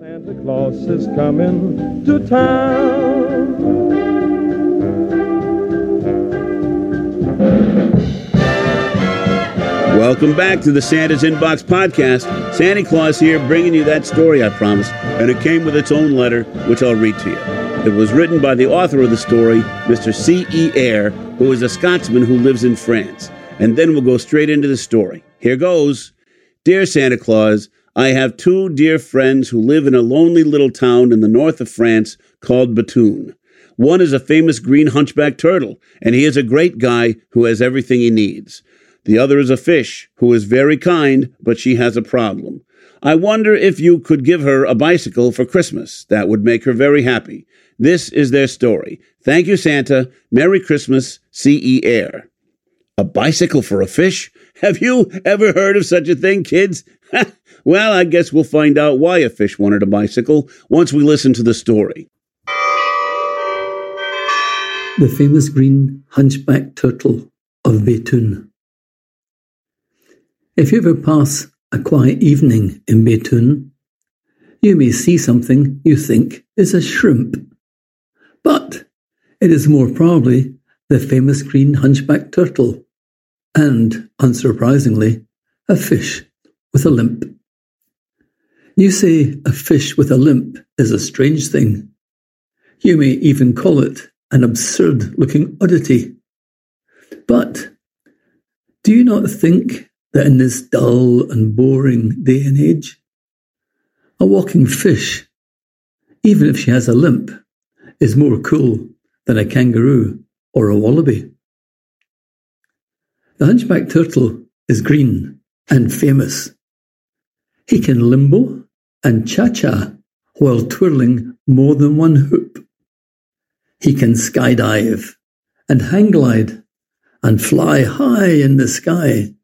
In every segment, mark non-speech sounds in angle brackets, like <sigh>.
Santa Claus is coming to town. Welcome back to the Santa's Inbox podcast. Santa Claus here, bringing you that story I promised, and it came with its own letter, which I'll read to you. It was written by the author of the story, Mr. C. E. Eyre, who is a Scotsman who lives in France. And then we'll go straight into the story. Here goes. Dear Santa Claus, I have two dear friends who live in a lonely little town in the north of France called Bethune. One is a famous green hunchback turtle, and he is a great guy who has everything he needs. The other is a fish who is very kind, but she has a problem. I wonder if you could give her a bicycle for Christmas. That would make her very happy. This is their story. Thank you, Santa. Merry Christmas, C.E. Eyre. A bicycle for a fish? <laughs> Have you ever heard of such a thing, kids? <laughs> well, I guess we'll find out why a fish wanted a bicycle once we listen to the story. The famous green hunchback turtle of Bethune. If you ever pass a quiet evening in Bethune, you may see something you think is a shrimp. But it is more probably the famous green hunchback turtle, and, unsurprisingly, a fish with a limp. You say a fish with a limp is a strange thing. You may even call it an absurd looking oddity. But do you not think that in this dull and boring day and age, a walking fish, even if she has a limp, is more cool than a kangaroo or a wallaby. The hunchback turtle is green and famous. He can limbo and cha-cha while twirling more than one hoop. He can skydive and hang glide and fly high in the sky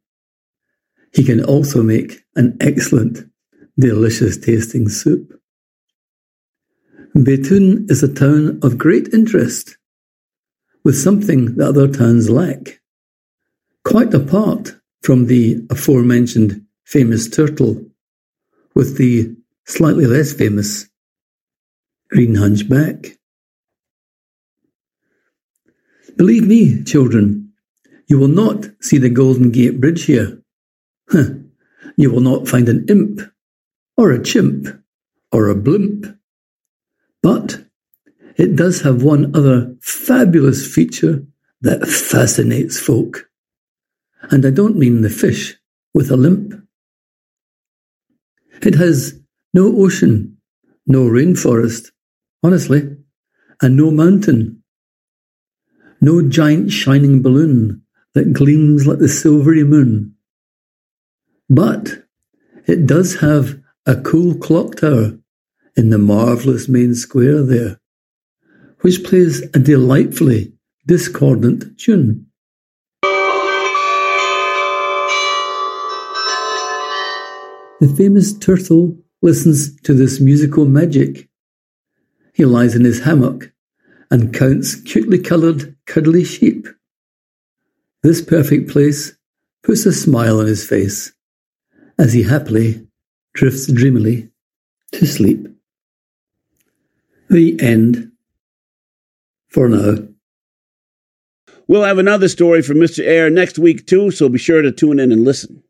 he can also make an excellent, delicious tasting soup. Bethune is a town of great interest, with something that other towns lack. Quite apart from the aforementioned famous turtle, with the slightly less famous green hunchback. Believe me, children, you will not see the Golden Gate Bridge here you will not find an imp, or a chimp, or a blimp. But it does have one other fabulous feature that fascinates folk. And I don't mean the fish with a limp. It has no ocean, no rainforest, honestly, and no mountain. No giant shining balloon that gleams like the silvery moon but it does have a cool clock tower in the marvellous main square there, which plays a delightfully discordant tune. The famous turtle listens to this musical magic. He lies in his hammock and counts cutely coloured, cuddly sheep. This perfect place puts a smile on his face as he happily drifts dreamily to sleep. The end. For now. We'll have another story from Mr. Eyre next week, too, so be sure to tune in and listen.